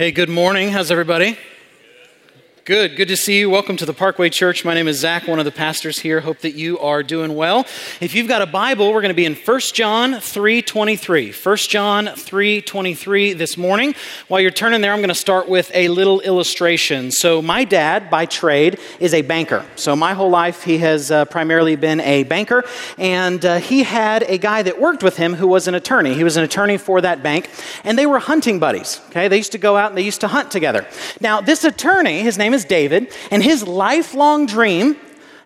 Hey, good morning. How's everybody? Good. Good to see you. Welcome to the Parkway Church. My name is Zach, one of the pastors here. Hope that you are doing well. If you've got a Bible, we're going to be in 1 John 3.23. 1 John 3.23 this morning. While you're turning there, I'm going to start with a little illustration. So my dad, by trade, is a banker. So my whole life, he has uh, primarily been a banker. And uh, he had a guy that worked with him who was an attorney. He was an attorney for that bank. And they were hunting buddies. Okay, They used to go out and they used to hunt together. Now, this attorney, his name name is David, and his lifelong dream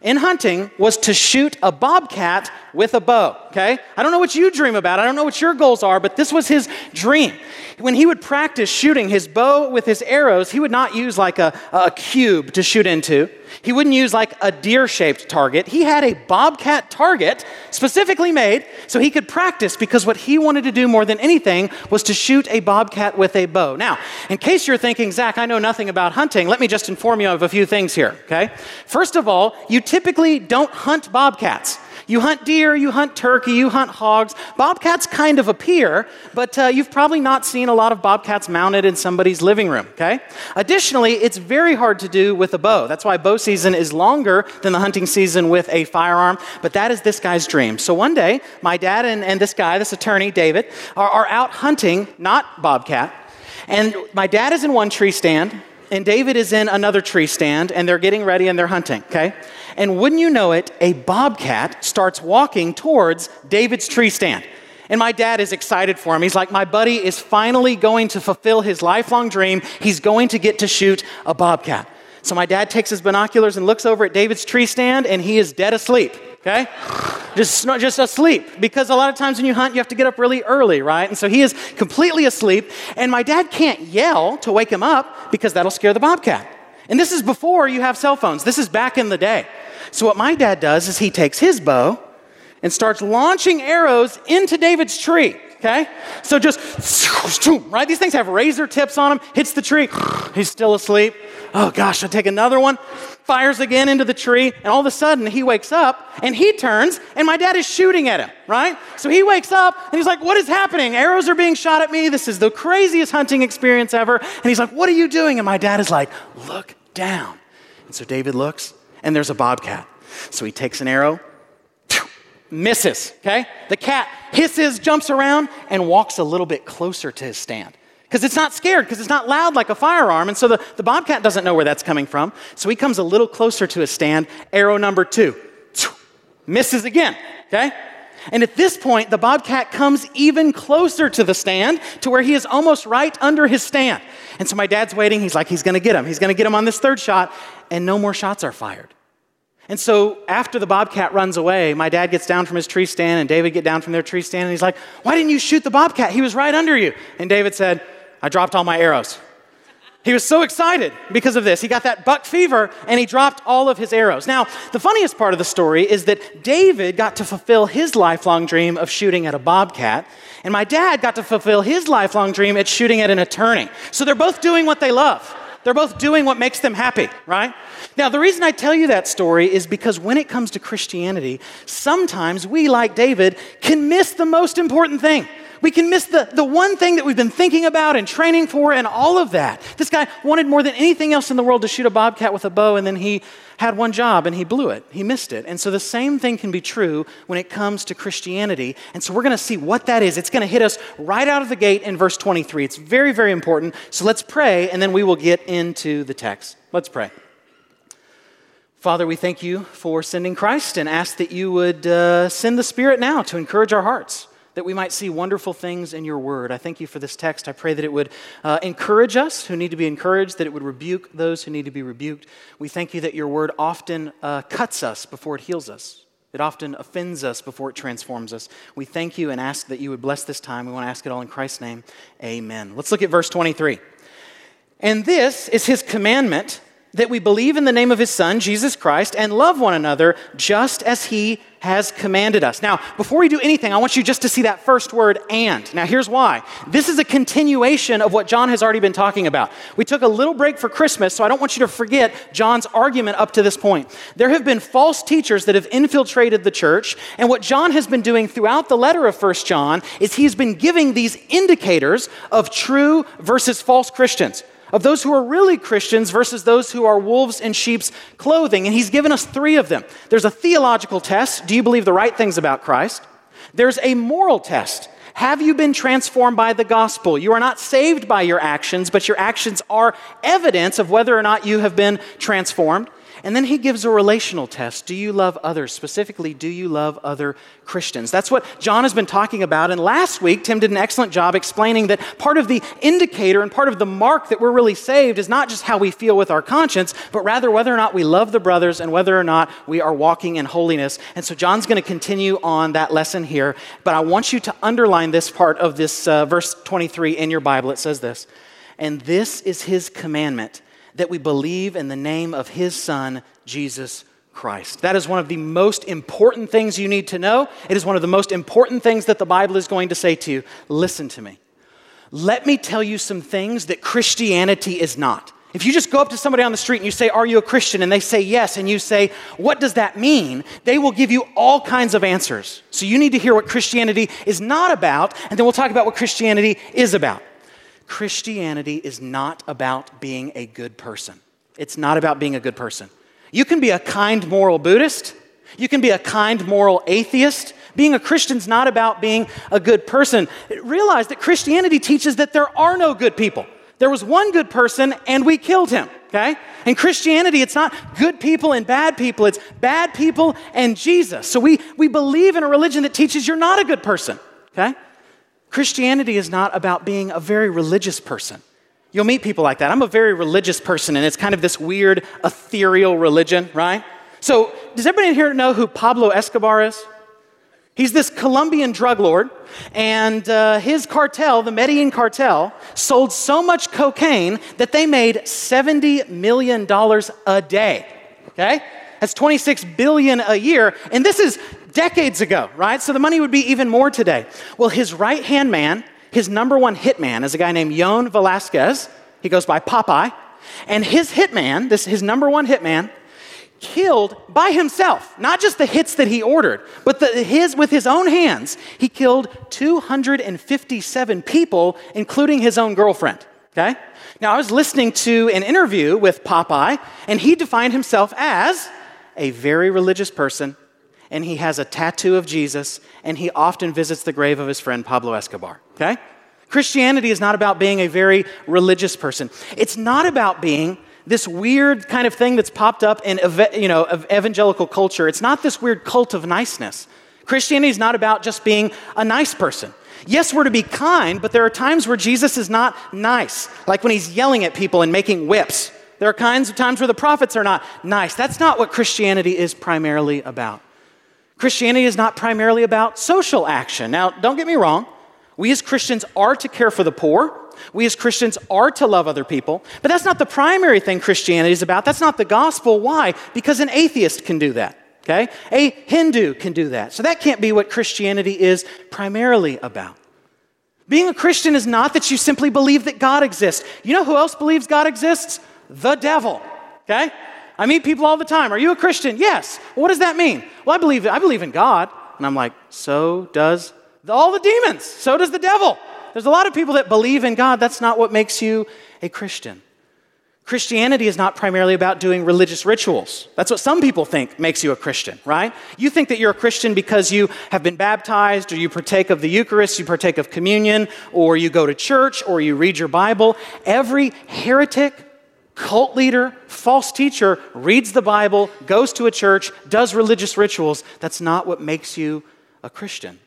in hunting was to shoot a bobcat with a bow, okay? I don't know what you dream about. I don't know what your goals are, but this was his dream. When he would practice shooting his bow with his arrows, he would not use like a, a cube to shoot into. He wouldn't use like a deer shaped target. He had a bobcat target specifically made so he could practice because what he wanted to do more than anything was to shoot a bobcat with a bow. Now, in case you're thinking, Zach, I know nothing about hunting, let me just inform you of a few things here, okay? First of all, you typically don't hunt bobcats. You hunt deer, you hunt turkey, you hunt hogs. Bobcats kind of appear, but uh, you've probably not seen a lot of bobcats mounted in somebody's living room, okay? Additionally, it's very hard to do with a bow. That's why bow season is longer than the hunting season with a firearm, but that is this guy's dream. So one day, my dad and, and this guy, this attorney, David, are, are out hunting, not bobcat, and my dad is in one tree stand, and David is in another tree stand, and they're getting ready and they're hunting, okay? And wouldn't you know it, a bobcat starts walking towards David's tree stand. And my dad is excited for him. He's like, My buddy is finally going to fulfill his lifelong dream. He's going to get to shoot a bobcat. So my dad takes his binoculars and looks over at David's tree stand, and he is dead asleep. Okay? Just, just asleep. Because a lot of times when you hunt, you have to get up really early, right? And so he is completely asleep, and my dad can't yell to wake him up because that'll scare the bobcat. And this is before you have cell phones. This is back in the day. So, what my dad does is he takes his bow and starts launching arrows into David's tree. Okay? So just, right? These things have razor tips on them, hits the tree. He's still asleep. Oh gosh, I take another one, fires again into the tree, and all of a sudden he wakes up and he turns and my dad is shooting at him, right? So he wakes up and he's like, What is happening? Arrows are being shot at me. This is the craziest hunting experience ever. And he's like, What are you doing? And my dad is like, Look down. And so David looks and there's a bobcat. So he takes an arrow, misses, okay? The cat hisses, jumps around, and walks a little bit closer to his stand. Because it's not scared, because it's not loud like a firearm. And so the, the bobcat doesn't know where that's coming from. So he comes a little closer to his stand. Arrow number two, misses again, okay? And at this point, the bobcat comes even closer to the stand to where he is almost right under his stand. And so my dad's waiting. He's like, he's going to get him. He's going to get him on this third shot. And no more shots are fired. And so after the bobcat runs away, my dad gets down from his tree stand and David get down from their tree stand and he's like, "Why didn't you shoot the bobcat? He was right under you." And David said, "I dropped all my arrows." He was so excited because of this. He got that buck fever and he dropped all of his arrows. Now, the funniest part of the story is that David got to fulfill his lifelong dream of shooting at a bobcat, and my dad got to fulfill his lifelong dream at shooting at an attorney. So they're both doing what they love. They're both doing what makes them happy, right? Now, the reason I tell you that story is because when it comes to Christianity, sometimes we, like David, can miss the most important thing. We can miss the, the one thing that we've been thinking about and training for and all of that. This guy wanted more than anything else in the world to shoot a bobcat with a bow, and then he had one job and he blew it. He missed it. And so the same thing can be true when it comes to Christianity. And so we're going to see what that is. It's going to hit us right out of the gate in verse 23. It's very, very important. So let's pray, and then we will get into the text. Let's pray. Father, we thank you for sending Christ and ask that you would uh, send the Spirit now to encourage our hearts that we might see wonderful things in your word. I thank you for this text. I pray that it would uh, encourage us who need to be encouraged, that it would rebuke those who need to be rebuked. We thank you that your word often uh, cuts us before it heals us. It often offends us before it transforms us. We thank you and ask that you would bless this time. We want to ask it all in Christ's name. Amen. Let's look at verse 23. And this is his commandment that we believe in the name of his Son, Jesus Christ, and love one another just as he has commanded us. Now, before we do anything, I want you just to see that first word, and. Now, here's why. This is a continuation of what John has already been talking about. We took a little break for Christmas, so I don't want you to forget John's argument up to this point. There have been false teachers that have infiltrated the church, and what John has been doing throughout the letter of First John is he's been giving these indicators of true versus false Christians of those who are really Christians versus those who are wolves in sheep's clothing. And he's given us three of them. There's a theological test do you believe the right things about Christ? There's a moral test. Have you been transformed by the gospel? You are not saved by your actions, but your actions are evidence of whether or not you have been transformed. And then he gives a relational test. Do you love others? Specifically, do you love other Christians? That's what John has been talking about. And last week, Tim did an excellent job explaining that part of the indicator and part of the mark that we're really saved is not just how we feel with our conscience, but rather whether or not we love the brothers and whether or not we are walking in holiness. And so John's going to continue on that lesson here. But I want you to underline this part of this uh, verse 23 in your Bible. It says this And this is his commandment that we believe in the name of his Son, Jesus Christ. That is one of the most important things you need to know. It is one of the most important things that the Bible is going to say to you. Listen to me. Let me tell you some things that Christianity is not. If you just go up to somebody on the street and you say, Are you a Christian? and they say yes, and you say, What does that mean? They will give you all kinds of answers. So you need to hear what Christianity is not about, and then we'll talk about what Christianity is about. Christianity is not about being a good person. It's not about being a good person. You can be a kind moral Buddhist, you can be a kind moral atheist. Being a Christian is not about being a good person. Realize that Christianity teaches that there are no good people. There was one good person and we killed him, okay? In Christianity, it's not good people and bad people, it's bad people and Jesus. So we, we believe in a religion that teaches you're not a good person, okay? Christianity is not about being a very religious person. You'll meet people like that. I'm a very religious person, and it's kind of this weird, ethereal religion, right? So, does everybody here know who Pablo Escobar is? He's this Colombian drug lord, and uh, his cartel, the Medellin cartel, sold so much cocaine that they made $70 million a day. Okay? That's 26 billion a year. And this is decades ago, right? So the money would be even more today. Well, his right hand man, his number one hitman, is a guy named Yon Velasquez. He goes by Popeye. And his hitman, this his number one hitman, killed by himself, not just the hits that he ordered, but the, his with his own hands. He killed 257 people, including his own girlfriend. Okay? Now I was listening to an interview with Popeye, and he defined himself as a very religious person and he has a tattoo of Jesus, and he often visits the grave of his friend Pablo Escobar. Okay? Christianity is not about being a very religious person. It's not about being this weird kind of thing that's popped up in you know, evangelical culture. It's not this weird cult of niceness. Christianity is not about just being a nice person. Yes, we're to be kind, but there are times where Jesus is not nice, like when he's yelling at people and making whips. There are kinds of times where the prophets are not nice. That's not what Christianity is primarily about. Christianity is not primarily about social action. Now, don't get me wrong. We as Christians are to care for the poor. We as Christians are to love other people. But that's not the primary thing Christianity is about. That's not the gospel. Why? Because an atheist can do that. Okay? A Hindu can do that. So that can't be what Christianity is primarily about. Being a Christian is not that you simply believe that God exists. You know who else believes God exists? The devil. Okay? I meet people all the time. Are you a Christian? Yes. what does that mean? Well, I believe, I believe in God. And I'm like, so does all the demons. So does the devil. There's a lot of people that believe in God. That's not what makes you a Christian. Christianity is not primarily about doing religious rituals. That's what some people think makes you a Christian, right? You think that you're a Christian because you have been baptized, or you partake of the Eucharist, you partake of communion, or you go to church, or you read your Bible. Every heretic, cult leader, false teacher reads the Bible, goes to a church, does religious rituals. That's not what makes you a Christian.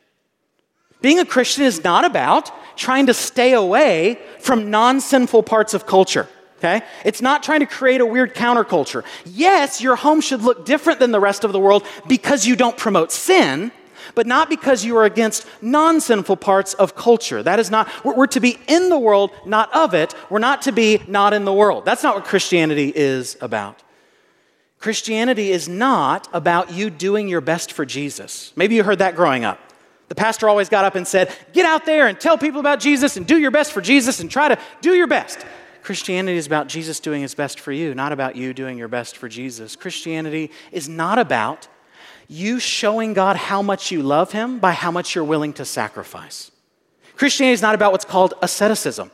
Being a Christian is not about trying to stay away from non sinful parts of culture. Okay? It's not trying to create a weird counterculture. Yes, your home should look different than the rest of the world because you don't promote sin, but not because you are against non sinful parts of culture. That is not, we're, we're, to be in the world, not of it. We're not to be not in the world. That's not what Christianity is about. Christianity is not about you doing your best for Jesus. Maybe you heard that growing up. The pastor always got up and said, Get out there and tell people about Jesus and do your best for Jesus and try to do your best. Christianity is about Jesus doing his best for you, not about you doing your best for Jesus. Christianity is not about you showing God how much you love him by how much you're willing to sacrifice. Christianity is not about what's called asceticism.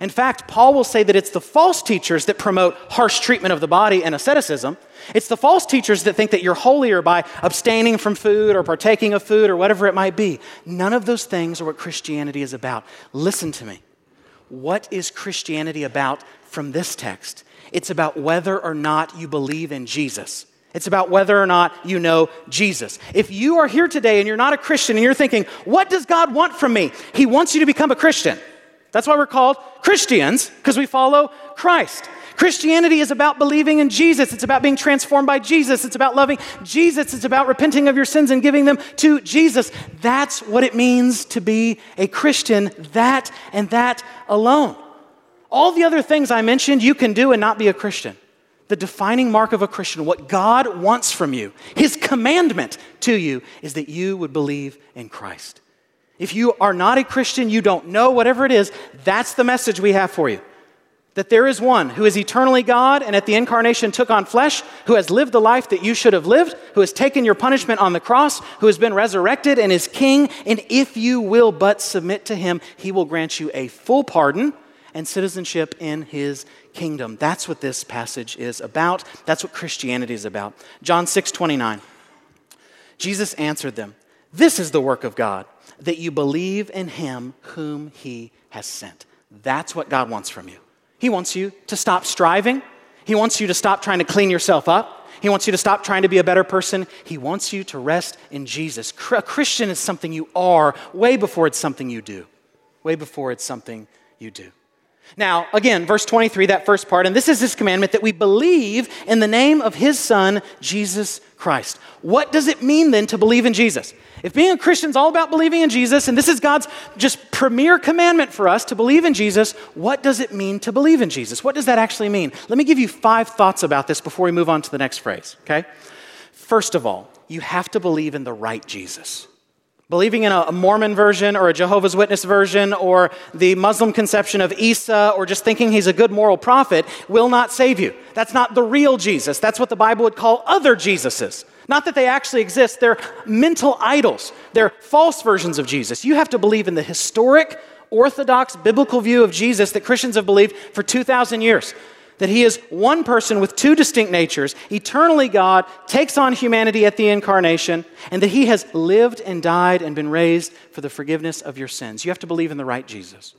In fact, Paul will say that it's the false teachers that promote harsh treatment of the body and asceticism. It's the false teachers that think that you're holier by abstaining from food or partaking of food or whatever it might be. None of those things are what Christianity is about. Listen to me. What is Christianity about from this text? It's about whether or not you believe in Jesus. It's about whether or not you know Jesus. If you are here today and you're not a Christian and you're thinking, what does God want from me? He wants you to become a Christian. That's why we're called Christians, because we follow Christ. Christianity is about believing in Jesus. It's about being transformed by Jesus. It's about loving Jesus. It's about repenting of your sins and giving them to Jesus. That's what it means to be a Christian, that and that alone. All the other things I mentioned, you can do and not be a Christian the defining mark of a Christian, what God wants from you, His commandment to you, is that you would believe in Christ. If you are not a Christian, you don't know, whatever it is, that's the message we have for you. That there is one who is eternally God and at the incarnation took on flesh, who has lived the life that you should have lived, who has taken your punishment on the cross, who has been resurrected and is king. And if you will but submit to him, he will grant you a full pardon and citizenship in his kingdom. That's what this passage is about. That's what Christianity is about. John 6 29. Jesus answered them, This is the work of God, that you believe in him whom he has sent. That's what God wants from you. He wants you to stop striving. He wants you to stop trying to clean yourself up. He wants you to stop trying to be a better person. He wants you to rest in Jesus. A Christian is something you are way before it's something you do. Way before it's something you do. Now, again, verse 23, that first part, and this is his commandment that we believe in the name of his son, Jesus Christ. What does it mean then to believe in Jesus? If being a Christian is all about believing in Jesus, and this is God's just premier commandment for us to believe in Jesus, what does it mean to believe in Jesus? What does that actually mean? Let me give you five thoughts about this before we move on to the next phrase, okay? First of all, you have to believe in the right Jesus. Believing in a Mormon version or a Jehovah's Witness version or the Muslim conception of Isa or just thinking he's a good moral prophet will not save you. That's not the real Jesus. That's what the Bible would call other Jesuses. Not that they actually exist, they're mental idols. They're false versions of Jesus. You have to believe in the historic, orthodox, biblical view of Jesus that Christians have believed for 2,000 years that he is one person with two distinct natures, eternally God, takes on humanity at the incarnation, and that he has lived and died and been raised for the forgiveness of your sins. You have to believe in the right Jesus.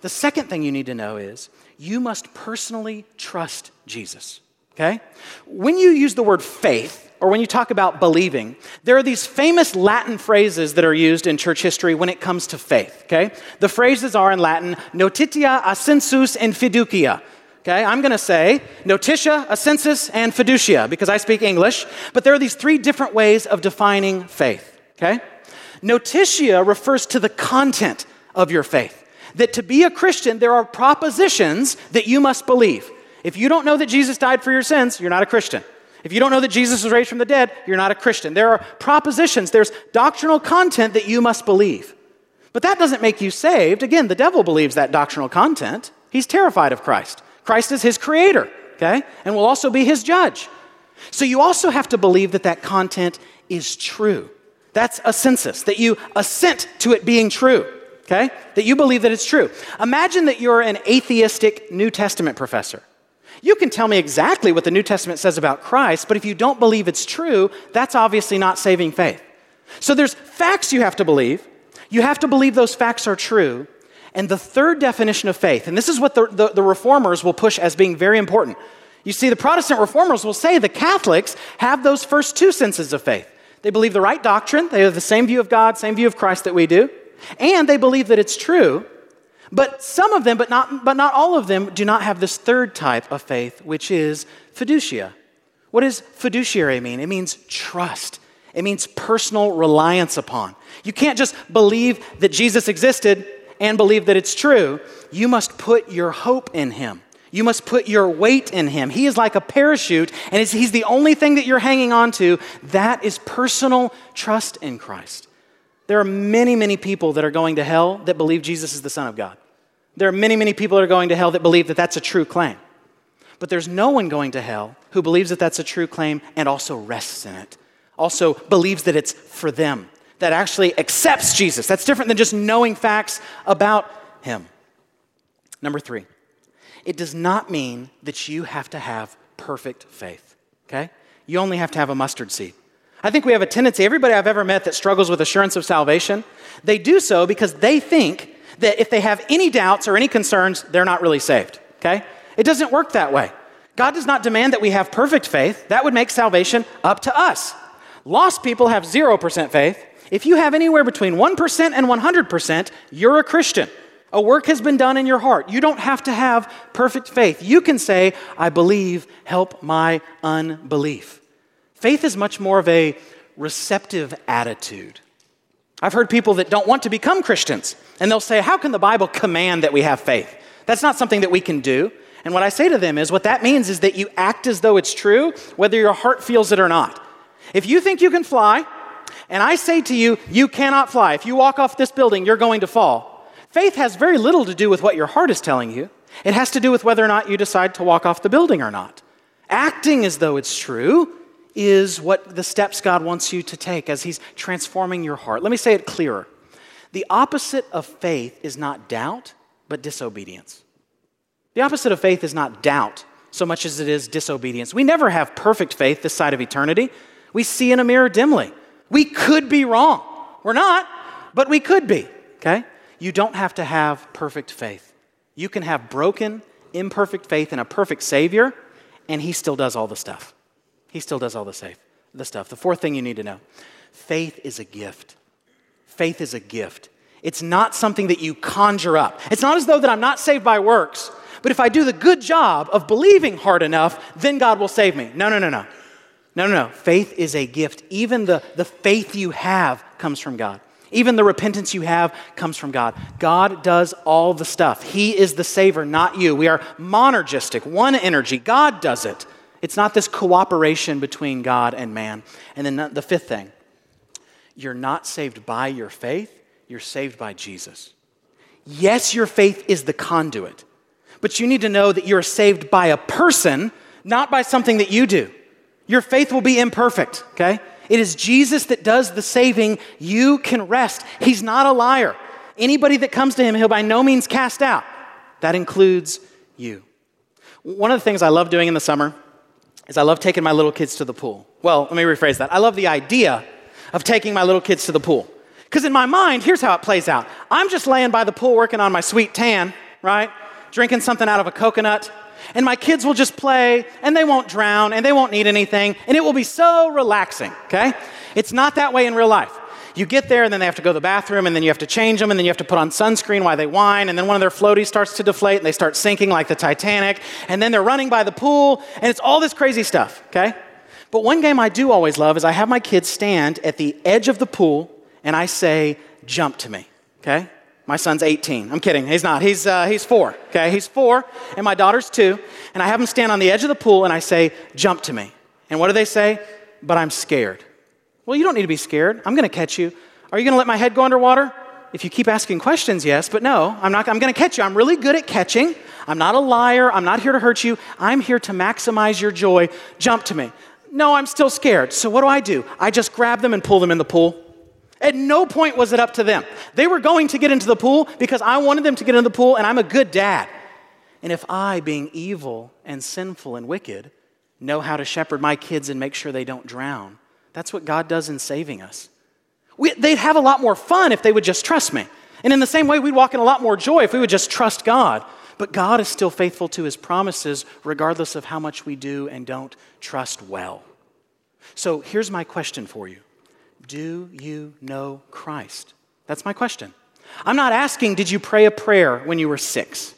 The second thing you need to know is you must personally trust Jesus. Okay? When you use the word faith, or when you talk about believing, there are these famous Latin phrases that are used in church history when it comes to faith. Okay? The phrases are in Latin, notitia assensus and fiducia Okay, I'm going to say notitia, assensus, and fiducia because I speak English, but there are these three different ways of defining faith. Okay? Notitia refers to the content of your faith. That to be a Christian, there are propositions that you must believe. If you don't know that Jesus died for your sins, you're not a Christian. If you don't know that Jesus was raised from the dead, you're not a Christian. There are propositions, there's doctrinal content that you must believe. But that doesn't make you saved. Again, the devil believes that doctrinal content. He's terrified of Christ. Christ is his creator, okay? And will also be his judge. So you also have to believe that that content is true. That's assensus, that you assent to it being true, okay? That you believe that it's true. Imagine that you're an atheistic New Testament professor. You can tell me exactly what the New Testament says about Christ, but if you don't believe it's true, that's obviously not saving faith. So there's facts you have to believe. You have to believe those facts are true, and the third definition of faith, and this is what the, the, the, reformers will push as being very important. You see, the Protestant reformers will say the Catholics have those first two senses of faith. They believe the right doctrine, they have the same view of God, same view of Christ that we do, and they believe that it's true. But some of them, but not, but not all of them, do not have this third type of faith, which is fiducia. What does fiduciary mean? It means trust. It means personal reliance upon. You can't just believe that Jesus existed and believe that it's true, you must put your hope in him. You must put your weight in him. He is like a parachute, and he's the only thing that you're hanging on to. That is personal trust in Christ. There are many, many people that are going to hell that believe Jesus is the Son of God. There are many, many people that are going to hell that believe that that's a true claim. But there's no one going to hell who believes that that's a true claim and also rests in it, also believes that it's for them, that actually accepts Jesus. That's different than just knowing facts about him. Number three, it does not mean that you have to have perfect faith, okay? You only have to have a mustard seed. I think we have a tendency, everybody I've ever met that struggles with assurance of salvation, they do so because they think that if they have any doubts or any concerns, they're not really saved, okay? It doesn't work that way. God does not demand that we have perfect faith. That would make salvation up to us. Lost people have 0% faith. If you have anywhere between 1% and 100%, you're a Christian. A work has been done in your heart. You don't have to have perfect faith. You can say, I believe, help my unbelief. Faith is much more of a receptive attitude. I've heard people that don't want to become Christians, and they'll say, How can the Bible command that we have faith? That's not something that we can do. And what I say to them is, what that means is that you act as though it's true, whether your heart feels it or not. If you think you can fly, and I say to you, you cannot fly, if you walk off this building, you're going to fall. Faith has very little to do with what your heart is telling you, it has to do with whether or not you decide to walk off the building or not. Acting as though it's true is what the steps God wants you to take as He's transforming your heart. Let me say it clearer. The opposite of faith is not doubt, but disobedience. The opposite of faith is not doubt so much as it is disobedience. We never have perfect faith this side of eternity. We see in a mirror dimly. We could be wrong. We're not, but we could be, okay? You don't have to have perfect faith. You can have broken, imperfect faith in a perfect Savior, and He still does all the stuff. He still does all the safe, the stuff. The fourth thing you need to know faith is a gift. Faith is a gift. It's not something that you conjure up. It's not as though that I'm not saved by works. But if I do the good job of believing hard enough, then God will save me. No, no, no, no. No, no, no. Faith is a gift. Even the, the faith you have comes from God. Even the repentance you have comes from God. God does all the stuff. He is the Savior, not you. We are monergistic, one energy. God does it. It's not this cooperation between God and man. And then the fifth thing you're not saved by your faith, you're saved by Jesus. Yes, your faith is the conduit. But you need to know that you're saved by a person, not by something that you do. Your faith will be imperfect, okay? It is Jesus that does the saving. You can rest. He's not a liar. Anybody that comes to him, he'll by no means cast out. That includes you. One of the things I love doing in the summer is I love taking my little kids to the pool. Well, let me rephrase that. I love the idea of taking my little kids to the pool. Because in my mind, here's how it plays out I'm just laying by the pool working on my sweet tan, right? drinking something out of a coconut, and my kids will just play and they won't drown and they won't need anything, and it will be so relaxing, okay? It's not that way in real life. You get there and then they have to go to the bathroom and then you have to change them and then you have to put on sunscreen while they whine and then one of their floaties starts to deflate and they start sinking like the Titanic and then they're running by the pool and it's all this crazy stuff, okay? But one game I do always love is I have my kids stand at the edge of the pool and I say, jump to me, okay? My son's 18. I'm kidding. He's not. He's, uh, he's four. Okay. He's four, and my daughter's two. And I have them stand on the edge of the pool, and I say, Jump to me. And what do they say? But I'm scared. Well, you don't need to be scared. I'm going to catch you. Are you going to let my head go underwater? If you keep asking questions, yes, but no, I'm not. I'm going to catch you. I'm really good at catching. I'm not a liar. I'm not here to hurt you. I'm here to maximize your joy. Jump to me. No, I'm still scared. So what do I do? I just grab them and pull them in the pool. At no point was it up to them. They were going to get into the pool because I wanted them to get into the pool, and I'm a good dad. And if I, being evil and sinful and wicked, know how to shepherd my kids and make sure they don't drown, that's what God does in saving us. We, they'd have a lot more fun if they would just trust me. And in the same way, we'd walk in a lot more joy if we would just trust God. But God is still faithful to his promises, regardless of how much we do and don't trust well. So here's my question for you do you know Christ? That's my question. I'm not asking, did you pray a prayer when you were six?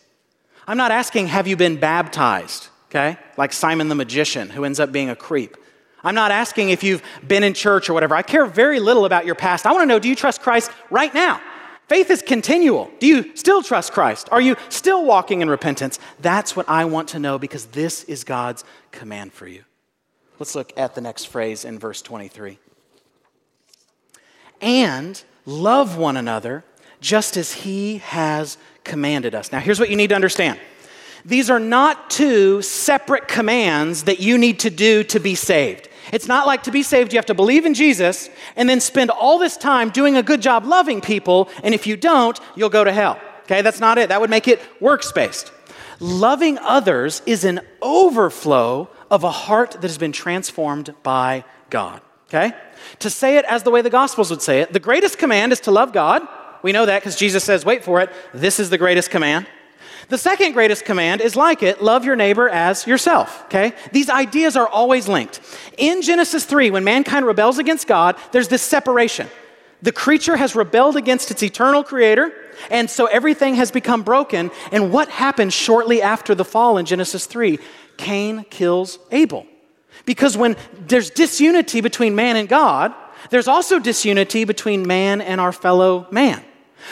I'm not asking, have you been baptized? Okay? Like Simon the magician who ends up being a creep. I'm not asking if you've been in church or whatever. I care very little about your past. I want to know, do you trust Christ right now? Faith is continual. Do you still trust Christ? Are you still walking in repentance? That's what I want to know because this is God's command for you. Let's look at the next phrase in verse 23. And love one another just as he has commanded us. Now, here's what you need to understand these are not two separate commands that you need to do to be saved. It's not like to be saved, you have to believe in Jesus and then spend all this time doing a good job loving people, and if you don't, you'll go to hell. Okay, that's not it. That would make it works based. Loving others is an overflow of a heart that has been transformed by God. Okay? To say it as the way the Gospels would say it, the greatest command is to love God. We know that because Jesus says, wait for it, this is the greatest command. The second greatest command is like it love your neighbor as yourself, okay? These ideas are always linked. In Genesis 3, when mankind rebels against God, there's this separation. The creature has rebelled against its eternal creator, and so everything has become broken. And what happens shortly after the fall in Genesis 3? Cain kills Abel. Because when there's disunity between man and God, there's also disunity between man and our fellow man.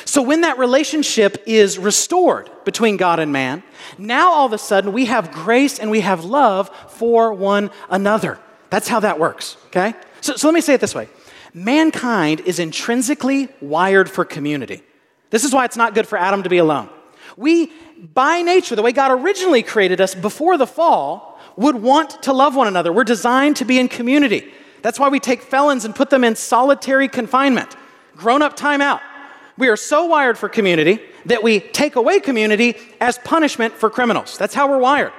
So when that relationship is restored between God and man, now all of a sudden we have grace and we have love for one another. That's how that works, okay? So, so let me say it this way mankind is intrinsically wired for community. This is why it's not good for Adam to be alone. We, by nature, the way God originally created us before the fall, would want to love one another. We're designed to be in community. That's why we take felons and put them in solitary confinement, grown up timeout. We are so wired for community that we take away community as punishment for criminals. That's how we're wired.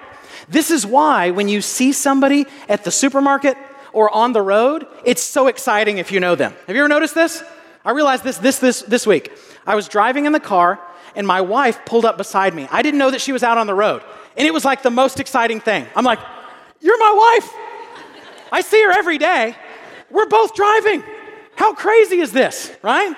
This is why when you see somebody at the supermarket or on the road, it's so exciting if you know them. Have you ever noticed this? I realized this this this this week. I was driving in the car and my wife pulled up beside me. I didn't know that she was out on the road. And it was like the most exciting thing. I'm like, "You're my wife." I see her every day. We're both driving. How crazy is this, right?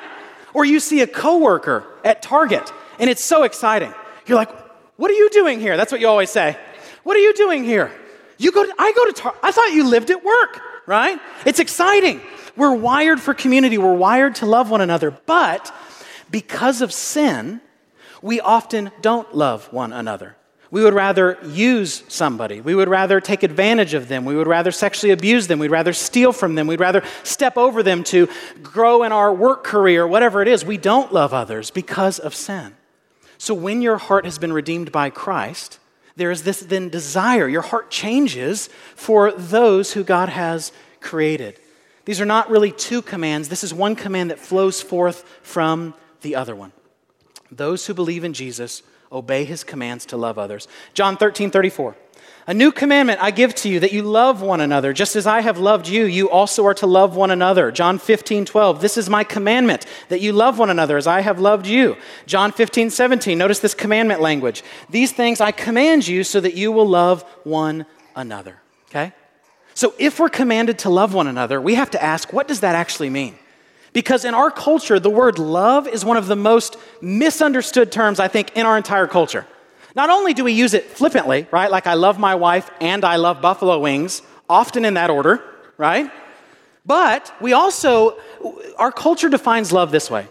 Or you see a coworker at Target and it's so exciting. You're like, "What are you doing here?" That's what you always say. "What are you doing here?" You go to, I go to Target. I thought you lived at work, right? It's exciting. We're wired for community. We're wired to love one another. But because of sin, we often don't love one another. We would rather use somebody. We would rather take advantage of them. We would rather sexually abuse them. We'd rather steal from them. We'd rather step over them to grow in our work career, whatever it is. We don't love others because of sin. So when your heart has been redeemed by Christ, there is this then desire. Your heart changes for those who God has created. These are not really two commands. This is one command that flows forth from the other one. Those who believe in Jesus obey his commands to love others. John 13, 34. A new commandment I give to you that you love one another. Just as I have loved you, you also are to love one another. John 15, 12. This is my commandment that you love one another as I have loved you. John 15, 17. Notice this commandment language. These things I command you so that you will love one another. Okay? So if we're commanded to love one another, we have to ask, what does that actually mean? Because in our culture, the word love is one of the most misunderstood terms, I think, in our entire culture. Not only do we use it flippantly, right? Like I love my wife and I love buffalo wings, often in that order, right? But we also, our culture defines love this way.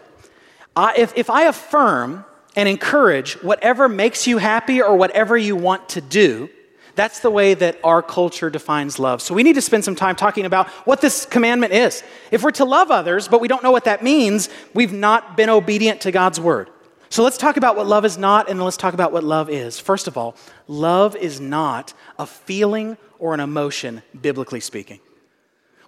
I, if, if I affirm and encourage whatever makes you happy or whatever you want to do, that's the way that our culture defines love. So we need to spend some time talking about what this commandment is. If we're to love others, but we don't know what that means, we've not been obedient to God's word. So let's talk about what love is not, and then let's talk about what love is. First of all, love is not a feeling or an emotion, biblically speaking.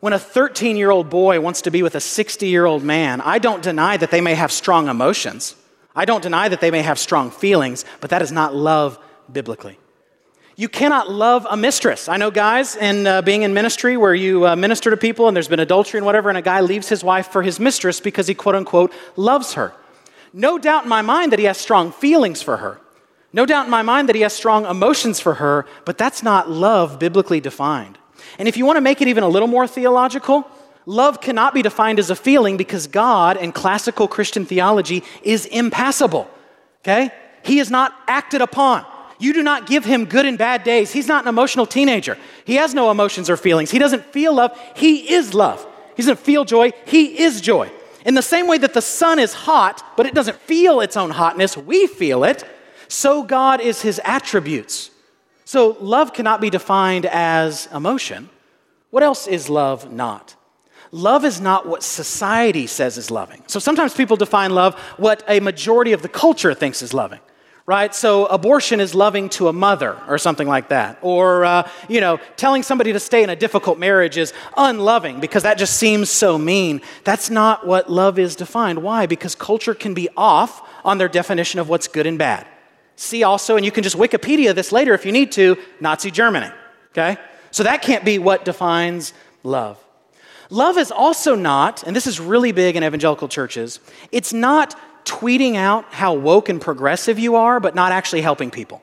When a 13 year old boy wants to be with a 60 year old man, I don't deny that they may have strong emotions. I don't deny that they may have strong feelings, but that is not love biblically. You cannot love a mistress. I know guys in uh, being in ministry where you uh, minister to people and there's been adultery and whatever, and a guy leaves his wife for his mistress because he quote unquote loves her. No doubt in my mind that he has strong feelings for her. No doubt in my mind that he has strong emotions for her, but that's not love biblically defined. And if you want to make it even a little more theological, love cannot be defined as a feeling because God in classical Christian theology is impassible. Okay? He is not acted upon. You do not give him good and bad days. He's not an emotional teenager. He has no emotions or feelings. He doesn't feel love. He is love. He doesn't feel joy. He is joy. In the same way that the sun is hot, but it doesn't feel its own hotness, we feel it, so God is his attributes. So love cannot be defined as emotion. What else is love not? Love is not what society says is loving. So sometimes people define love what a majority of the culture thinks is loving right? So abortion is loving to a mother or something like that. Or, uh, you know, telling somebody to stay in a difficult marriage is unloving because that just seems so mean. That's not what love is defined. Why? Because culture can be off on their definition of what's good and bad. See also, and you can just Wikipedia this later if you need to, Nazi Germany, okay? So that can't be what defines love. Love is also not, and this is really big in evangelical churches, it's not tweeting out how woke and progressive you are, but not actually helping people.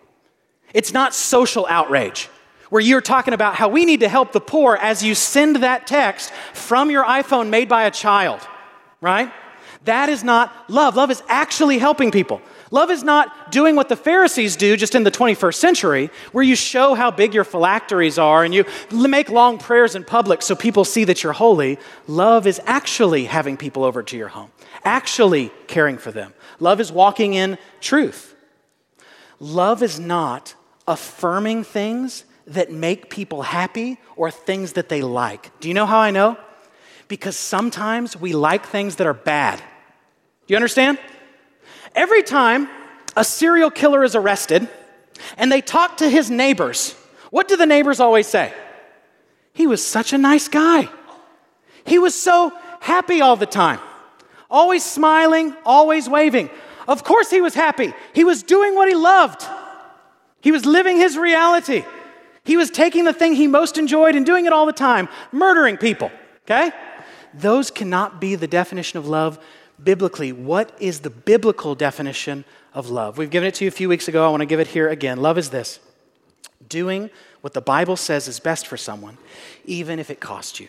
It's not social outrage where you're talking about how we need to help the poor as you send that text from your iPhone made by a child, right? That is not love. Love is actually helping people. Love is not doing what the Pharisees do just in the 21st century, where you show how big your phylacteries are and you make long prayers in public so people see that you're holy. Love is actually having people over to your home, actually caring for them. Love is walking in truth. Love is not affirming things that make people happy or things that they like. Do you know how I know? Because sometimes we like things that are bad. Do you understand? Every time a serial killer is arrested and they talk to his neighbors, what do the neighbors always say? He was such a nice guy. He was so happy all the time, always smiling, always waving. Of course, he was happy. He was doing what he loved, he was living his reality. He was taking the thing he most enjoyed and doing it all the time, murdering people. Okay? Those cannot be the definition of love biblically, what is the biblical definition of love? We've given it to you a few weeks ago. I want to give it here again. Love is this doing what the Bible says is best for someone, even if it costs you.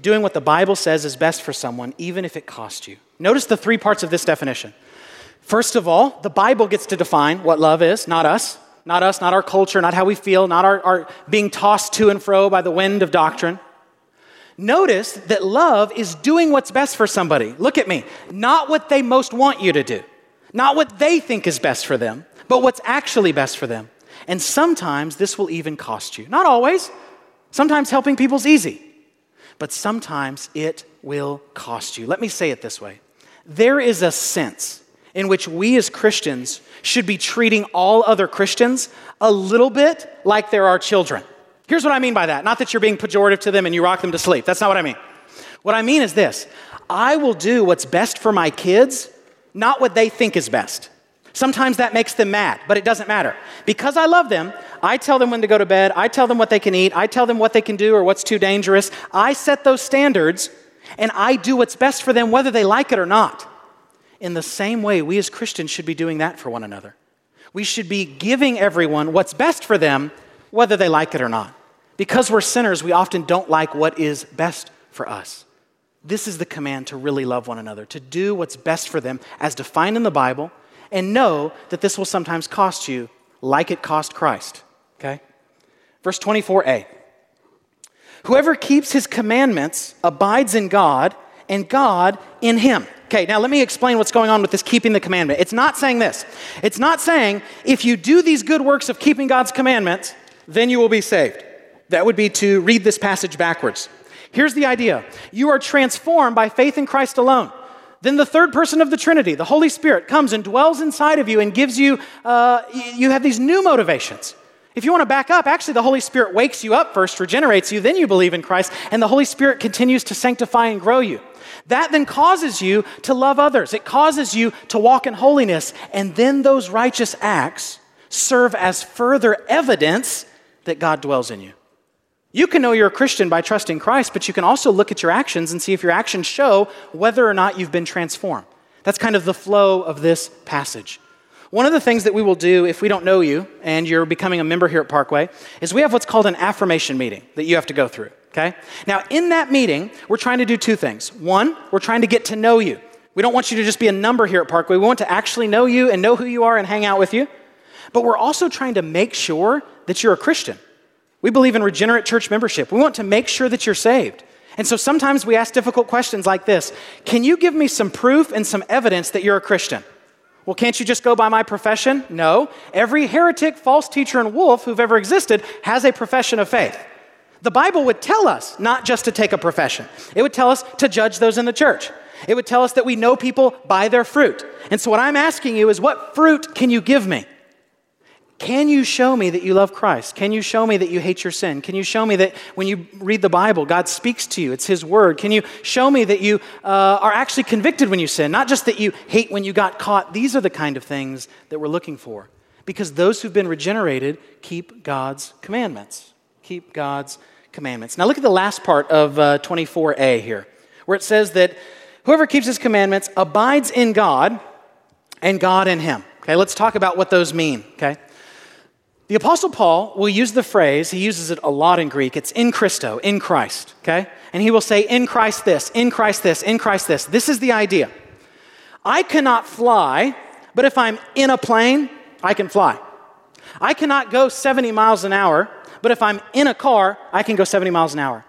Doing what the Bible says is best for someone, even if it costs you. Notice the three parts of this definition. First of all, the Bible gets to define what love is, not us. Not us, not our culture, not how we feel, not our, our being tossed to and fro by the wind of doctrine. Notice that love is doing what's best for somebody. Look at me. Not what they most want you to do, not what they think is best for them, but what's actually best for them. And sometimes this will even cost you. Not always. Sometimes helping people's easy, but sometimes it will cost you. Let me say it this way there is a sense in which we as Christians should be treating all other Christians a little bit like they're our children. Here's what I mean by that. Not that you're being pejorative to them and you rock them to sleep. That's not what I mean. What I mean is this I will do what's best for my kids, not what they think is best. Sometimes that makes them mad, but it doesn't matter. Because I love them, I tell them when to go to bed, I tell them what they can eat, I tell them what they can do or what's too dangerous. I set those standards and I do what's best for them whether they like it or not. In the same way, we as Christians should be doing that for one another. We should be giving everyone what's best for them whether they like it or not. Because we're sinners, we often don't like what is best for us. This is the command to really love one another, to do what's best for them as defined in the Bible, and know that this will sometimes cost you like it cost Christ. Okay? Verse 24a Whoever keeps his commandments abides in God, and God in him. Okay, now let me explain what's going on with this keeping the commandment. It's not saying this. It's not saying if you do these good works of keeping God's commandments, then you will be saved. That would be to read this passage backwards. Here's the idea you are transformed by faith in Christ alone. Then the third person of the Trinity, the Holy Spirit, comes and dwells inside of you and gives you, uh, you have these new motivations. If you want to back up, actually, the Holy Spirit wakes you up first, regenerates you, then you believe in Christ, and the Holy Spirit continues to sanctify and grow you. That then causes you to love others. It causes you to walk in holiness, and then those righteous acts serve as further evidence that God dwells in you. You can know you're a Christian by trusting Christ, but you can also look at your actions and see if your actions show whether or not you've been transformed. That's kind of the flow of this passage. One of the things that we will do if we don't know you and you're becoming a member here at Parkway is we have what's called an affirmation meeting that you have to go through, okay? Now, in that meeting, we're trying to do two things. One, we're trying to get to know you. We don't want you to just be a number here at Parkway. We want to actually know you and know who you are and hang out with you. But we're also trying to make sure that you're a Christian. We believe in regenerate church membership. We want to make sure that you're saved. And so sometimes we ask difficult questions like this Can you give me some proof and some evidence that you're a Christian? Well, can't you just go by my profession? No. Every heretic, false teacher, and wolf who've ever existed has a profession of faith. The Bible would tell us not just to take a profession, it would tell us to judge those in the church. It would tell us that we know people by their fruit. And so, what I'm asking you is, what fruit can you give me? Can you show me that you love Christ? Can you show me that you hate your sin? Can you show me that when you read the Bible, God speaks to you? It's His Word. Can you show me that you uh, are actually convicted when you sin, not just that you hate when you got caught? These are the kind of things that we're looking for. Because those who've been regenerated keep God's commandments. Keep God's commandments. Now, look at the last part of uh, 24a here, where it says that whoever keeps His commandments abides in God and God in Him. Okay, let's talk about what those mean. Okay. The Apostle Paul will use the phrase, he uses it a lot in Greek, it's in Christo, in Christ, okay? And he will say, in Christ this, in Christ this, in Christ this. This is the idea. I cannot fly, but if I'm in a plane, I can fly. I cannot go 70 miles an hour, but if I'm in a car, I can go 70 miles an hour.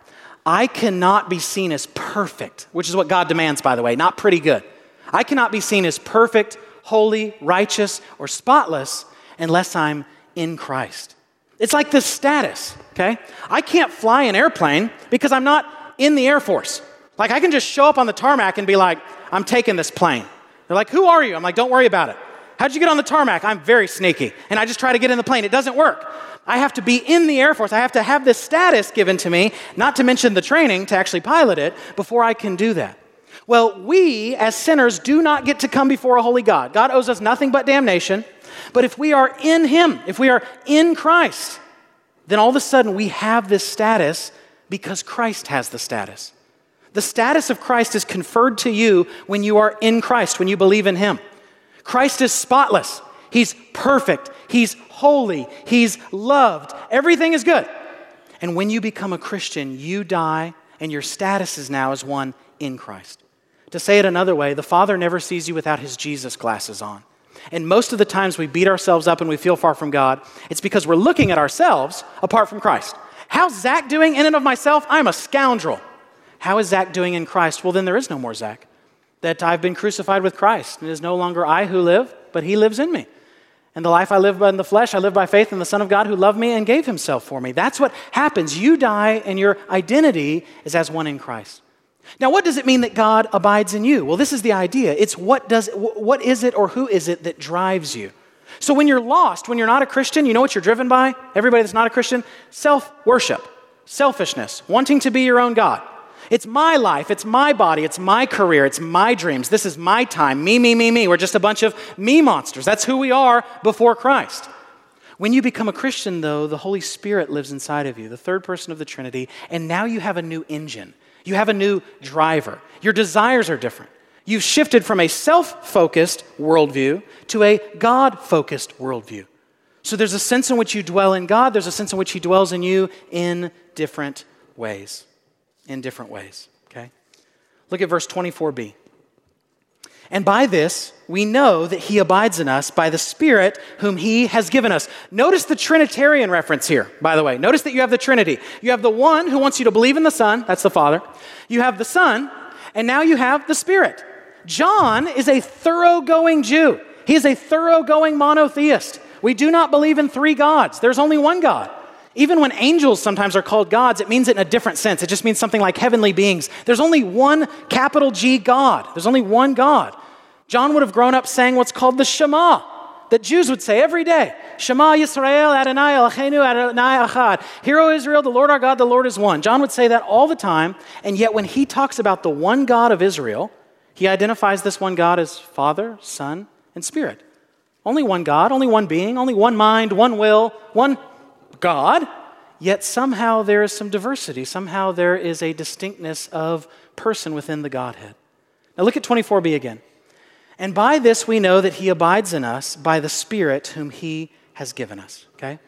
I cannot be seen as perfect, which is what God demands, by the way, not pretty good. I cannot be seen as perfect, holy, righteous, or spotless unless I'm in Christ. It's like this status, okay? I can't fly an airplane because I'm not in the Air Force. Like, I can just show up on the tarmac and be like, I'm taking this plane. They're like, Who are you? I'm like, Don't worry about it. How'd you get on the tarmac? I'm very sneaky. And I just try to get in the plane. It doesn't work. I have to be in the Air Force. I have to have this status given to me, not to mention the training to actually pilot it, before I can do that. Well, we as sinners do not get to come before a holy God. God owes us nothing but damnation. But if we are in Him, if we are in Christ, then all of a sudden we have this status because Christ has the status. The status of Christ is conferred to you when you are in Christ, when you believe in Him. Christ is spotless, He's perfect, He's holy, He's loved. Everything is good. And when you become a Christian, you die, and your status is now as one in Christ. To say it another way, the Father never sees you without His Jesus glasses on. And most of the times we beat ourselves up and we feel far from God, it's because we're looking at ourselves apart from Christ. How's Zach doing in and of myself? I'm a scoundrel. How is Zach doing in Christ? Well, then there is no more Zach. That I've been crucified with Christ. It is no longer I who live, but he lives in me. And the life I live in the flesh, I live by faith in the Son of God who loved me and gave himself for me. That's what happens. You die, and your identity is as one in Christ. Now, what does it mean that God abides in you? Well, this is the idea. It's what does what is it or who is it that drives you? So when you're lost, when you're not a Christian, you know what you're driven by? Everybody that's not a Christian, self-worship, selfishness, wanting to be your own God. It's my life, it's my body, it's my career, it's my dreams. This is my time. Me, me, me, me. We're just a bunch of me monsters. That's who we are before Christ. When you become a Christian, though, the Holy Spirit lives inside of you, the third person of the Trinity, and now you have a new engine. You have a new driver. Your desires are different. You've shifted from a self focused worldview to a God focused worldview. So there's a sense in which you dwell in God, there's a sense in which He dwells in you in different ways. In different ways, okay? Look at verse 24b. And by this, we know that he abides in us by the Spirit whom he has given us. Notice the Trinitarian reference here, by the way. Notice that you have the Trinity. You have the one who wants you to believe in the Son, that's the Father. You have the Son, and now you have the Spirit. John is a thoroughgoing Jew, he is a thoroughgoing monotheist. We do not believe in three gods, there's only one God. Even when angels sometimes are called gods, it means it in a different sense. It just means something like heavenly beings. There's only one capital G God. There's only one God. John would have grown up saying what's called the Shema, that Jews would say every day. Shema Yisrael Adonai Eloheinu Adonai Echad. Hear, O Israel, the Lord our God, the Lord is one. John would say that all the time, and yet when he talks about the one God of Israel, he identifies this one God as Father, Son, and Spirit. Only one God, only one being, only one mind, one will, one God, yet somehow there is some diversity. Somehow there is a distinctness of person within the Godhead. Now look at 24b again. And by this we know that he abides in us by the Spirit whom he has given us. Okay?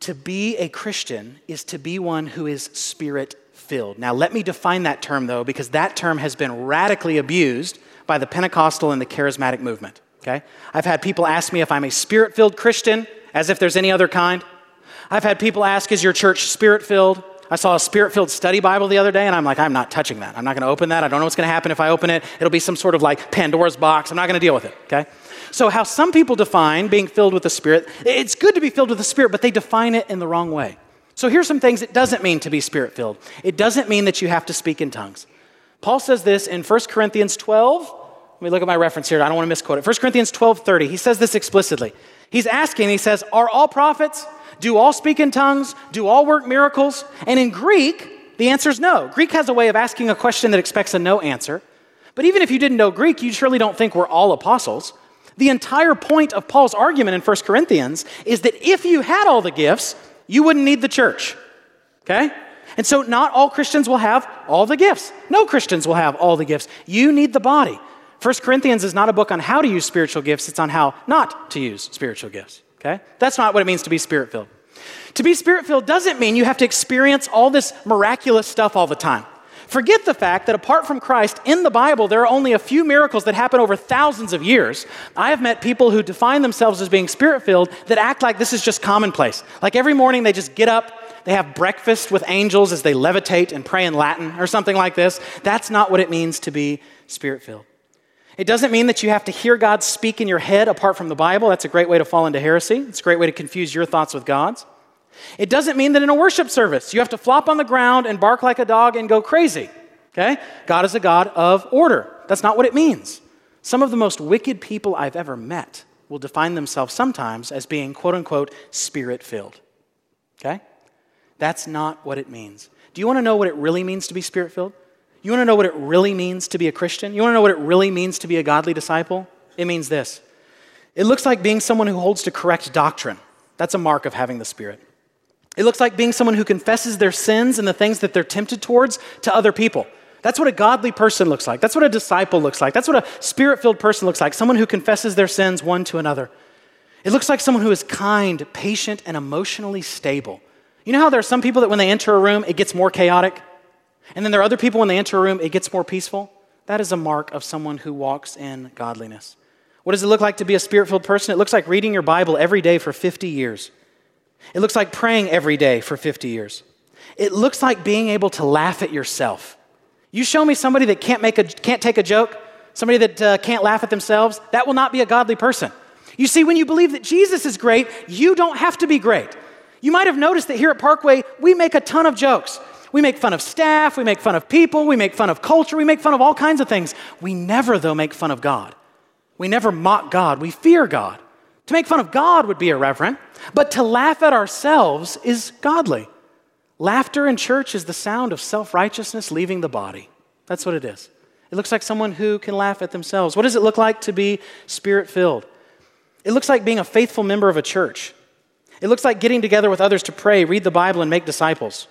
To be a Christian is to be one who is spirit filled. Now, let me define that term though, because that term has been radically abused by the Pentecostal and the charismatic movement. Okay? I've had people ask me if I'm a spirit filled Christian, as if there's any other kind. I've had people ask, Is your church spirit filled? I saw a spirit filled study Bible the other day, and I'm like, I'm not touching that. I'm not going to open that. I don't know what's going to happen if I open it. It'll be some sort of like Pandora's box. I'm not going to deal with it, okay? So, how some people define being filled with the Spirit, it's good to be filled with the Spirit, but they define it in the wrong way. So, here's some things it doesn't mean to be Spirit filled it doesn't mean that you have to speak in tongues. Paul says this in 1 Corinthians 12. Let me look at my reference here. I don't want to misquote it. 1 Corinthians 12 30. He says this explicitly. He's asking, he says, Are all prophets? Do all speak in tongues? Do all work miracles? And in Greek, the answer is no. Greek has a way of asking a question that expects a no answer. But even if you didn't know Greek, you surely don't think we're all apostles. The entire point of Paul's argument in 1 Corinthians is that if you had all the gifts, you wouldn't need the church. Okay? And so, not all Christians will have all the gifts. No Christians will have all the gifts. You need the body. 1 Corinthians is not a book on how to use spiritual gifts, it's on how not to use spiritual gifts. Okay? That's not what it means to be spirit filled. To be spirit filled doesn't mean you have to experience all this miraculous stuff all the time. Forget the fact that apart from Christ, in the Bible, there are only a few miracles that happen over thousands of years. I have met people who define themselves as being spirit filled that act like this is just commonplace. Like every morning they just get up, they have breakfast with angels as they levitate and pray in Latin or something like this. That's not what it means to be spirit filled. It doesn't mean that you have to hear God speak in your head apart from the Bible. That's a great way to fall into heresy. It's a great way to confuse your thoughts with God's. It doesn't mean that in a worship service you have to flop on the ground and bark like a dog and go crazy. Okay? God is a God of order. That's not what it means. Some of the most wicked people I've ever met will define themselves sometimes as being quote unquote spirit filled. Okay? That's not what it means. Do you want to know what it really means to be spirit filled? You want to know what it really means to be a Christian? You want to know what it really means to be a godly disciple? It means this it looks like being someone who holds to correct doctrine. That's a mark of having the Spirit. It looks like being someone who confesses their sins and the things that they're tempted towards to other people. That's what a godly person looks like. That's what a disciple looks like. That's what a spirit filled person looks like someone who confesses their sins one to another. It looks like someone who is kind, patient, and emotionally stable. You know how there are some people that when they enter a room, it gets more chaotic? And then there are other people, when they enter a room, it gets more peaceful. That is a mark of someone who walks in godliness. What does it look like to be a spirit filled person? It looks like reading your Bible every day for 50 years. It looks like praying every day for 50 years. It looks like being able to laugh at yourself. You show me somebody that can't, make a, can't take a joke, somebody that uh, can't laugh at themselves, that will not be a godly person. You see, when you believe that Jesus is great, you don't have to be great. You might have noticed that here at Parkway, we make a ton of jokes. We make fun of staff, we make fun of people, we make fun of culture, we make fun of all kinds of things. We never, though, make fun of God. We never mock God, we fear God. To make fun of God would be irreverent, but to laugh at ourselves is godly. Laughter in church is the sound of self righteousness leaving the body. That's what it is. It looks like someone who can laugh at themselves. What does it look like to be spirit filled? It looks like being a faithful member of a church. It looks like getting together with others to pray, read the Bible, and make disciples.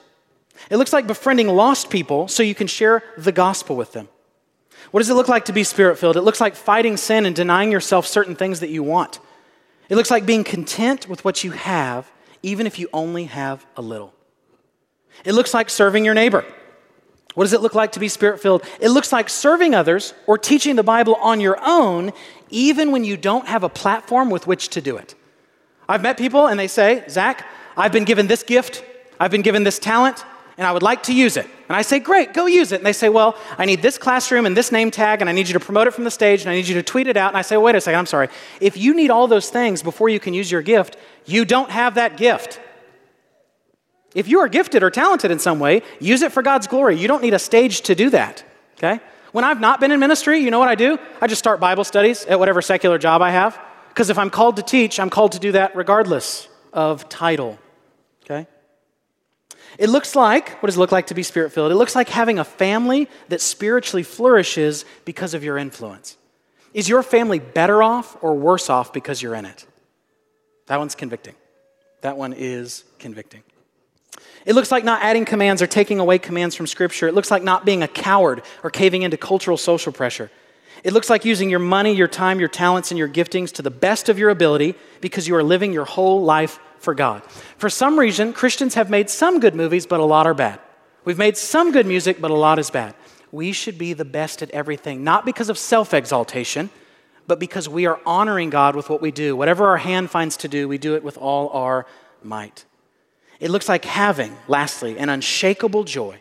It looks like befriending lost people so you can share the gospel with them. What does it look like to be spirit filled? It looks like fighting sin and denying yourself certain things that you want. It looks like being content with what you have, even if you only have a little. It looks like serving your neighbor. What does it look like to be spirit filled? It looks like serving others or teaching the Bible on your own, even when you don't have a platform with which to do it. I've met people and they say, Zach, I've been given this gift, I've been given this talent, and I would like to use it. And I say, Great, go use it. And they say, Well, I need this classroom and this name tag, and I need you to promote it from the stage, and I need you to tweet it out. And I say, Wait a second, I'm sorry. If you need all those things before you can use your gift, you don't have that gift. If you are gifted or talented in some way, use it for God's glory. You don't need a stage to do that, okay? When I've not been in ministry, you know what I do? I just start Bible studies at whatever secular job I have. Because if I'm called to teach, I'm called to do that regardless of title, okay? It looks like, what does it look like to be spirit filled? It looks like having a family that spiritually flourishes because of your influence. Is your family better off or worse off because you're in it? That one's convicting. That one is convicting. It looks like not adding commands or taking away commands from Scripture. It looks like not being a coward or caving into cultural social pressure. It looks like using your money, your time, your talents, and your giftings to the best of your ability because you are living your whole life for God. For some reason, Christians have made some good movies, but a lot are bad. We've made some good music, but a lot is bad. We should be the best at everything, not because of self exaltation, but because we are honoring God with what we do. Whatever our hand finds to do, we do it with all our might. It looks like having, lastly, an unshakable joy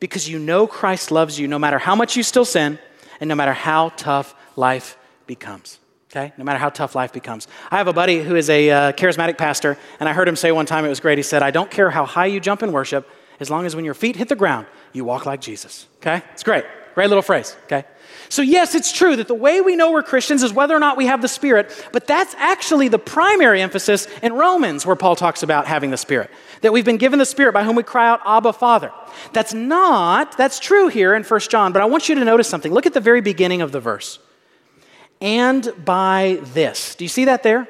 because you know Christ loves you no matter how much you still sin and no matter how tough life becomes. Okay? No matter how tough life becomes. I have a buddy who is a uh, charismatic pastor, and I heard him say one time, it was great. He said, I don't care how high you jump in worship, as long as when your feet hit the ground, you walk like Jesus. Okay? It's great. Great little phrase. Okay? So, yes, it's true that the way we know we're Christians is whether or not we have the Spirit, but that's actually the primary emphasis in Romans, where Paul talks about having the Spirit. That we've been given the Spirit by whom we cry out, Abba, Father. That's not, that's true here in 1 John, but I want you to notice something. Look at the very beginning of the verse. And by this. Do you see that there?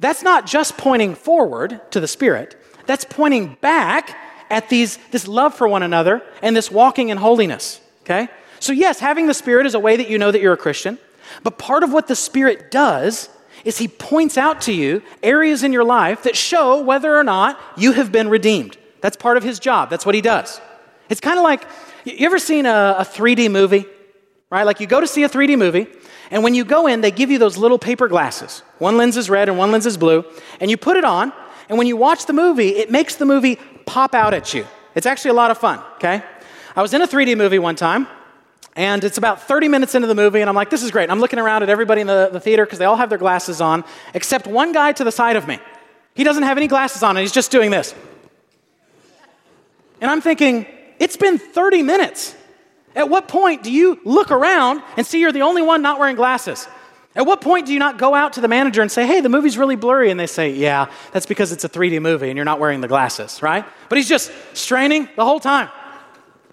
That's not just pointing forward to the Spirit, that's pointing back at these, this love for one another and this walking in holiness. Okay? So, yes, having the Spirit is a way that you know that you're a Christian. But part of what the Spirit does is He points out to you areas in your life that show whether or not you have been redeemed. That's part of His job. That's what He does. It's kind of like you ever seen a, a 3D movie? Right? Like you go to see a 3D movie, and when you go in, they give you those little paper glasses. One lens is red and one lens is blue. And you put it on, and when you watch the movie, it makes the movie pop out at you. It's actually a lot of fun, okay? I was in a 3D movie one time, and it's about 30 minutes into the movie, and I'm like, this is great. I'm looking around at everybody in the, the theater because they all have their glasses on, except one guy to the side of me. He doesn't have any glasses on, and he's just doing this. And I'm thinking, it's been 30 minutes. At what point do you look around and see you're the only one not wearing glasses? At what point do you not go out to the manager and say, hey, the movie's really blurry? And they say, yeah, that's because it's a 3D movie and you're not wearing the glasses, right? But he's just straining the whole time.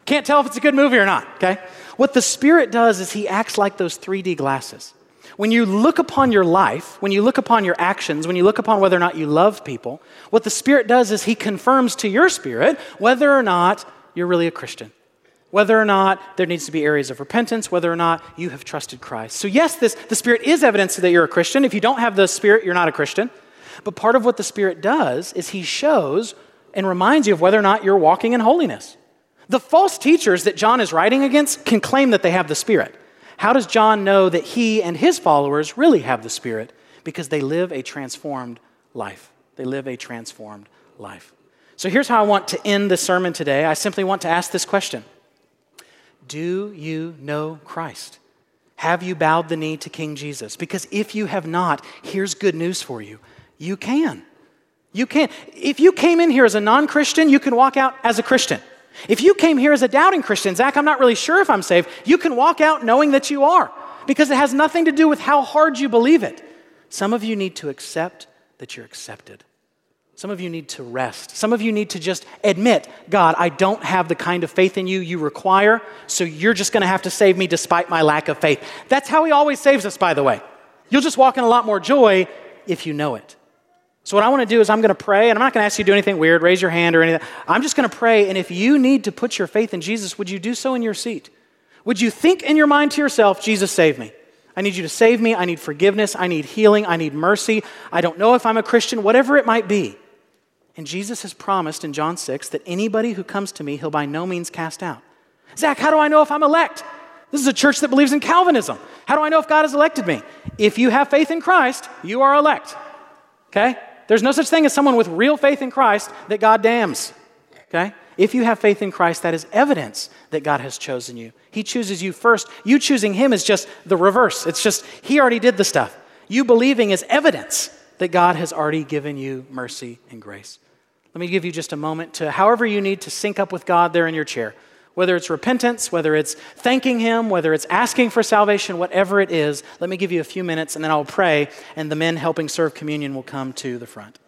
Can't tell if it's a good movie or not, okay? What the Spirit does is He acts like those 3D glasses. When you look upon your life, when you look upon your actions, when you look upon whether or not you love people, what the Spirit does is He confirms to your spirit whether or not you're really a Christian, whether or not there needs to be areas of repentance, whether or not you have trusted Christ. So, yes, this, the Spirit is evidence that you're a Christian. If you don't have the Spirit, you're not a Christian. But part of what the Spirit does is He shows and reminds you of whether or not you're walking in holiness. The false teachers that John is writing against can claim that they have the Spirit. How does John know that he and his followers really have the Spirit? Because they live a transformed life. They live a transformed life. So here's how I want to end the sermon today. I simply want to ask this question Do you know Christ? Have you bowed the knee to King Jesus? Because if you have not, here's good news for you you can. You can. If you came in here as a non Christian, you can walk out as a Christian. If you came here as a doubting Christian, Zach, I'm not really sure if I'm saved, you can walk out knowing that you are because it has nothing to do with how hard you believe it. Some of you need to accept that you're accepted. Some of you need to rest. Some of you need to just admit, God, I don't have the kind of faith in you you require, so you're just going to have to save me despite my lack of faith. That's how He always saves us, by the way. You'll just walk in a lot more joy if you know it. So, what I want to do is, I'm going to pray, and I'm not going to ask you to do anything weird, raise your hand or anything. I'm just going to pray, and if you need to put your faith in Jesus, would you do so in your seat? Would you think in your mind to yourself, Jesus, save me? I need you to save me. I need forgiveness. I need healing. I need mercy. I don't know if I'm a Christian, whatever it might be. And Jesus has promised in John 6 that anybody who comes to me, he'll by no means cast out. Zach, how do I know if I'm elect? This is a church that believes in Calvinism. How do I know if God has elected me? If you have faith in Christ, you are elect. Okay? There's no such thing as someone with real faith in Christ that God damns. Okay? If you have faith in Christ, that is evidence that God has chosen you. He chooses you first. You choosing Him is just the reverse. It's just He already did the stuff. You believing is evidence that God has already given you mercy and grace. Let me give you just a moment to, however, you need to sync up with God there in your chair whether it's repentance, whether it's thanking Him, whether it's asking for salvation, whatever it is, let me give you a few minutes and then I'll pray, and the men helping serve communion will come to the front.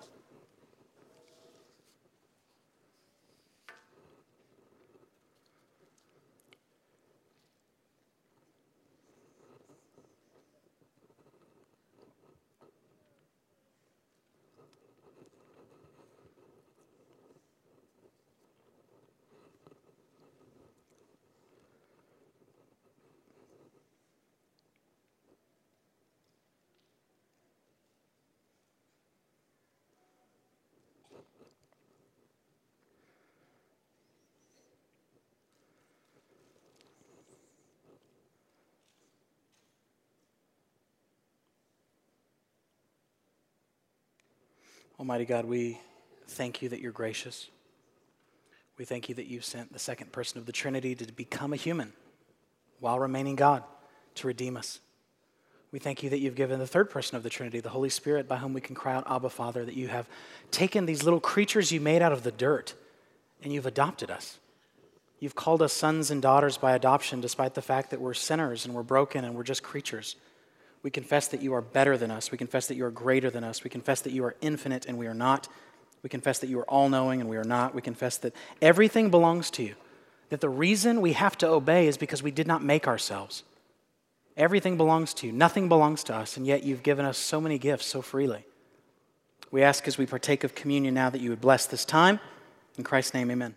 Almighty God, we thank you that you're gracious. We thank you that you sent the second person of the Trinity to become a human while remaining God to redeem us. We thank you that you've given the third person of the Trinity, the Holy Spirit, by whom we can cry out, Abba, Father, that you have taken these little creatures you made out of the dirt and you've adopted us. You've called us sons and daughters by adoption, despite the fact that we're sinners and we're broken and we're just creatures. We confess that you are better than us. We confess that you are greater than us. We confess that you are infinite and we are not. We confess that you are all knowing and we are not. We confess that everything belongs to you. That the reason we have to obey is because we did not make ourselves. Everything belongs to you. Nothing belongs to us, and yet you've given us so many gifts so freely. We ask as we partake of communion now that you would bless this time. In Christ's name, amen.